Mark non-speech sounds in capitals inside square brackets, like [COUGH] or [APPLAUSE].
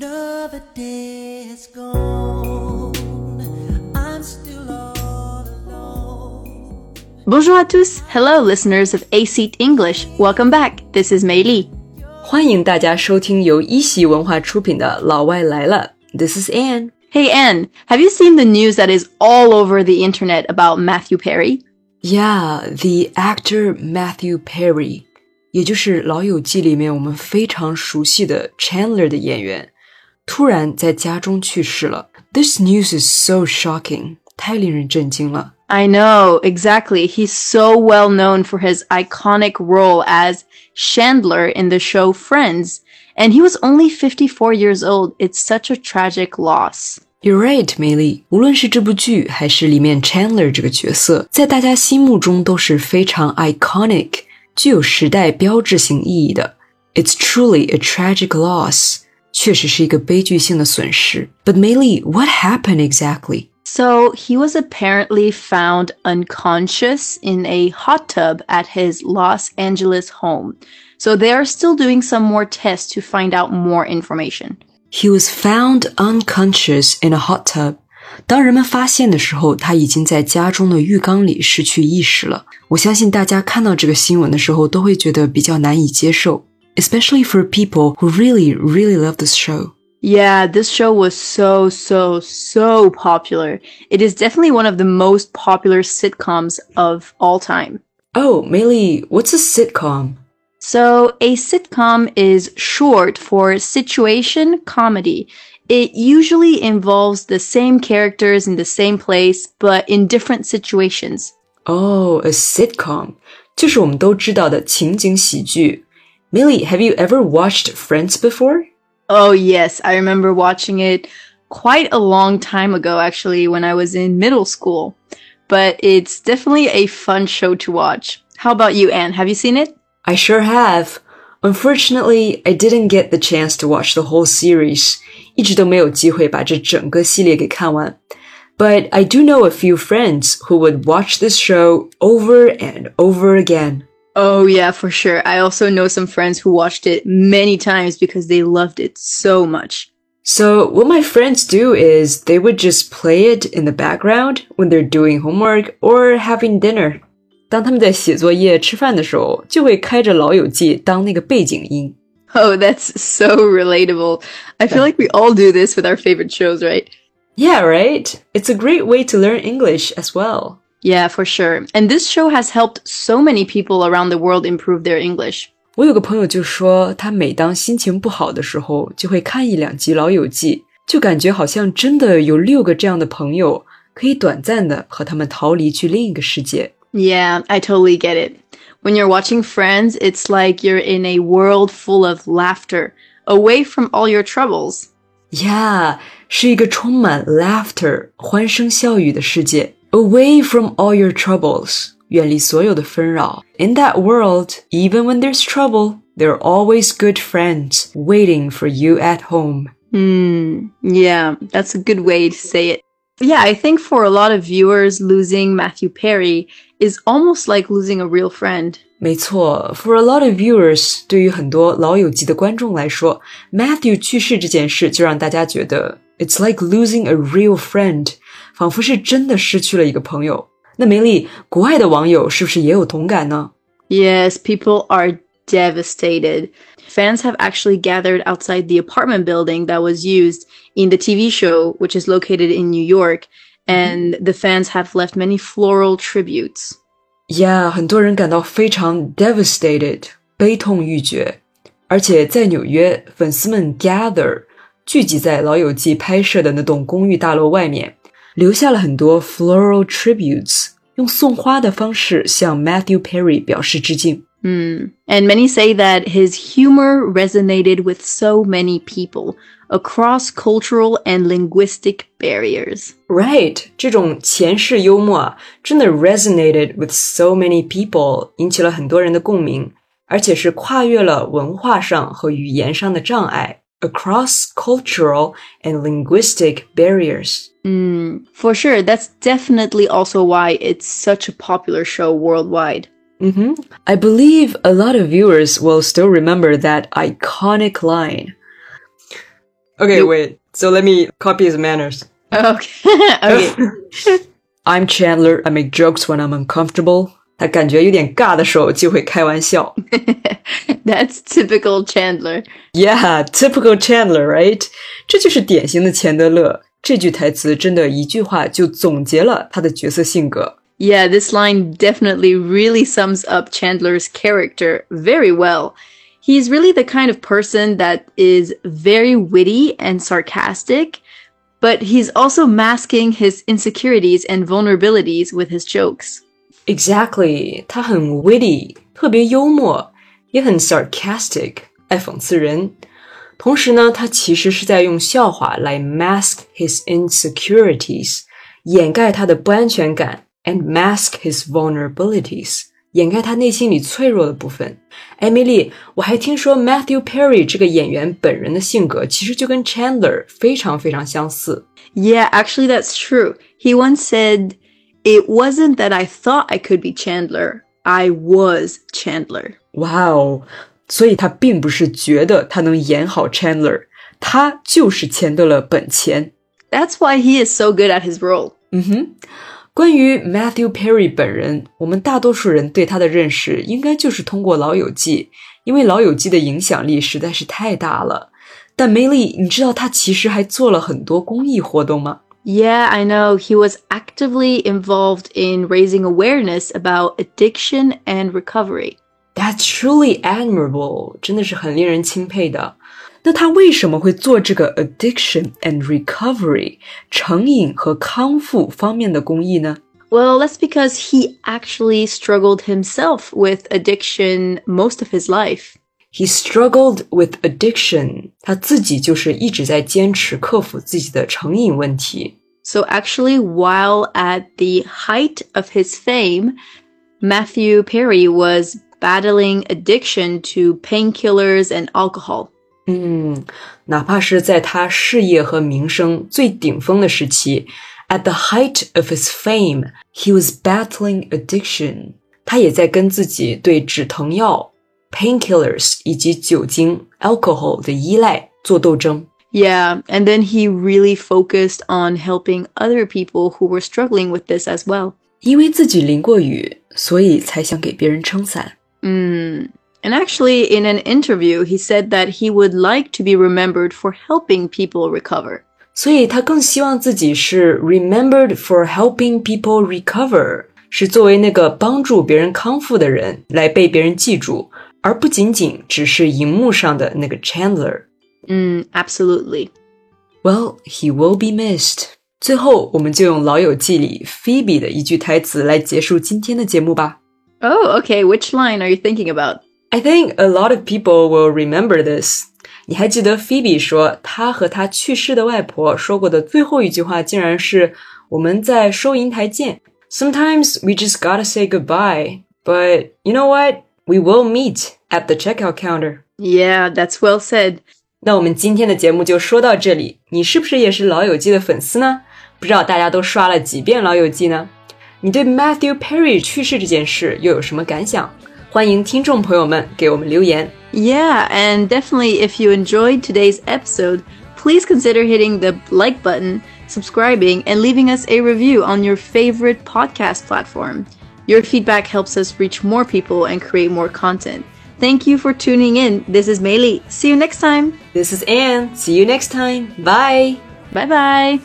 Another day has gone. I'm still all alone. Bonjour à tous. Hello, listeners of A Seat English. Welcome back. This is Mei Li. 欢迎大家收听由一席文化出品的《老外来了》，This is Anne。 Hey, Anne, have you seen the news that is all over the internet about Matthew Perry? Yeah, the actor Matthew Perry，也就是《老友记》里面我们非常熟悉的 Chandler 的演员， 突然在家中去世了。This news is so shocking，太令人震惊了。I know, exactly. He's so well known for his iconic role as Chandler in the show Friends, and he was only 54 years old. It's such a tragic loss. You're right, 梅莉。无论是这部剧，还是里面 Chandler 这个角色，在大家心目中都是非常 iconic，具有时代标志性意义的。It's truly a tragic loss. 确实是一个悲剧性的损失。But 梅丽，what happened exactly？ So he was apparently found unconscious in a hot tub at his Los Angeles home. So they are still doing some more tests to find out more information. He was found unconscious in a hot tub。当人们发现的时候，他已经在家中的浴缸里失去意识了。我相信大家看到这个新闻的时候，都会觉得比较难以接受 ，especially for people who really, really love this show. Yeah, this show was so, so, so popular. It is definitely one of the most popular sitcoms of all time. Oh, Meili, what's a sitcom? So, a sitcom is short for situation comedy. It usually involves the same characters in the same place, but in different situations. Oh, a sitcom，就是我们都知道的情景喜剧。 Millie, have you ever watched Friends before? Oh, yes, I remember watching it quite a long time ago, actually, when I was in middle school. But it's definitely a fun show to watch. How about you, Anne? Have you seen it? I sure have. Unfortunately, I didn't get the chance to watch the whole series. 一直都没有机会把这整个系列给看完。But I do know a few friends who would watch this show over and over again. Oh, yeah, for sure. I also know some friends who watched it many times because they loved it so much. So what my friends do is they would just play it in the background when they're doing homework or having dinner. 当他们在写作业、吃饭的时候，就会开着《老友记》当那个背景音。 Oh, that's so relatable. I feel like we all do this with our favorite shows, right? Yeah, right? It's a great way to learn English as well. Yeah, for sure. And this show has helped so many people around the world improve their English. 我有个朋友就说，他每当心情不好的时候，就会看一两集《老友记》，就感觉好像真的有六个这样的朋友，可以短暂的和他们逃离去另一个世界。 Yeah, I totally get it. When you're watching Friends, it's like you're in a world full of laughter, away from all your troubles. Yeah，是一个充满 laughter 欢声笑语的世界 ，away from all your troubles，远离所有的纷扰。In that world, even when there's trouble, there are always good friends waiting for you at home. Hmm. Yeah, that's a good way to say it. Yeah, I think for a lot of viewers, losing Matthew Perry is almost like losing a real friend. 没错，For a lot of viewers，对于很多老友记的观众来说，Matthew 去世这件事就让大家觉得 It's like losing a real friend，仿佛是真的失去了一个朋友。那梅丽，国外的网友是不是也有同感呢？ Yes, people are devastated. Fans have actually gathered outside the apartment building that was used in the TV show, which is located in New York, and the fans have left many floral tributes. Yeah，很多人感到非常 devastated，悲痛欲绝。而且在纽约，粉丝们 gather 聚集在《老友记》拍摄的那栋公寓大楼外面，留下了很多 floral tributes，用送花的方式向 Matthew Perry 表示致敬。 Hmm. And many say that his humor resonated with so many people across cultural and linguistic barriers. Right，这种前世幽默啊，真的 resonated with so many people，引起了很多人的共鸣，而且是跨越了文化上和语言上的障碍 ，across cultural and linguistic barriers。Hmm. For sure, that's definitely also why it's such a popular show worldwide. Mm-hmm. I believe a lot of viewers will still remember that iconic line. Okay, You- wait. So let me copy his manners. [LAUGHS] Okay. [LAUGHS] okay. [LAUGHS] I'm Chandler. I make jokes when I'm uncomfortable. 他感觉有点尬的时候就会开玩笑。 That's [LAUGHS] typical Chandler. Yeah, typical Chandler, right? 这就是典型的钱德勒。这句台词真的一句话就总结了他的角色性格。 Yeah, this line definitely really sums up Chandler's character very well. He's really the kind of person that is very witty and sarcastic, but he's also masking his insecurities and vulnerabilities with his jokes. Exactly，他很 witty，特别幽默，也很 sarcastic，爱讽刺人。同时呢，他其实是在用笑话来 mask his insecurities，掩盖他的不安全感，and mask his vulnerabilities，掩盖他内心里脆弱的部分。艾米丽，我还听说 Matthew Perry 这个演员本人的性格其实就跟 Chandler 非常非常相似。 Yeah, actually, that's true. He once said, It wasn't that I thought I could be Chandler, I was Chandler. 哇哦！所以他并不是觉得他能演好 Chandler，他就是钱德勒本钱。 That's why he is so good at his role. 嗯哼，关于 Matthew Perry 本人，我们大多数人对他的认识应该就是通过《老友记》，因为《老友记》的影响力实在是太大了。但梅丽，你知道他其实还做了很多公益活动吗？ Yeah, I know. He was actively involved in raising awareness about addiction and recovery. That's truly admirable，真的是很令人钦佩的。那他为什么会做这个 addiction and recovery 成瘾和康复方面的公益呢？ Well, that's because he actually struggled himself with addiction most of his life. He struggled with addiction，他自己就是一直在坚持克服自己的成瘾问题。 So, actually, while at the height of his fame, Matthew Perry was battling addiction to painkillers and alcohol. 嗯，哪怕是在他事业和名声最顶峰的时期，at the height of his fame, he was battling addiction。他也在跟自己对止疼药 painkillers 以及酒精 alcohol 的依赖做斗争。 Yeah, and then he really focused on helping other people who were struggling with this as well. 因为自己淋过雨，所以才想给别人撑伞。 Mm. And actually, in an interview, he said that he would like to be remembered for helping people recover. 所以他更希望自己是 remembered for helping people recover，是作为那个帮助别人康复的人来被别人记住， 而不仅仅只是荧幕上的那个 Chandler。 Mm, absolutely. Well, he will be missed。最后，我们就用《老友记》里 Phoebe 的一句台词来结束今天的节目吧。 Oh, okay. Which line are you thinking about? I think a lot of people will remember this。你还记得 Phoebe 说她和她去世的外婆说过的最后一句话，竟然是“我们在收银台见”。Sometimes we just gotta say goodbye, but you know what? We will meet at the checkout counter. Yeah, that's well said. 那我们今天的节目就说到这里，你是不是也是《老友记》的粉丝呢？不知道大家都刷了几遍《老友记》呢？你对 Matthew Perry 去世这件事又有什么感想？欢迎听众朋友们给我们留言。 Yeah, and definitely if you enjoyed today's episode, please consider hitting the like button, subscribing, and leaving us a review on your favorite podcast platform. Your feedback helps us reach more people and create more content. Thank you for tuning in. This is Meili. See you next time. This is Anne. See you next time. Bye. Bye bye.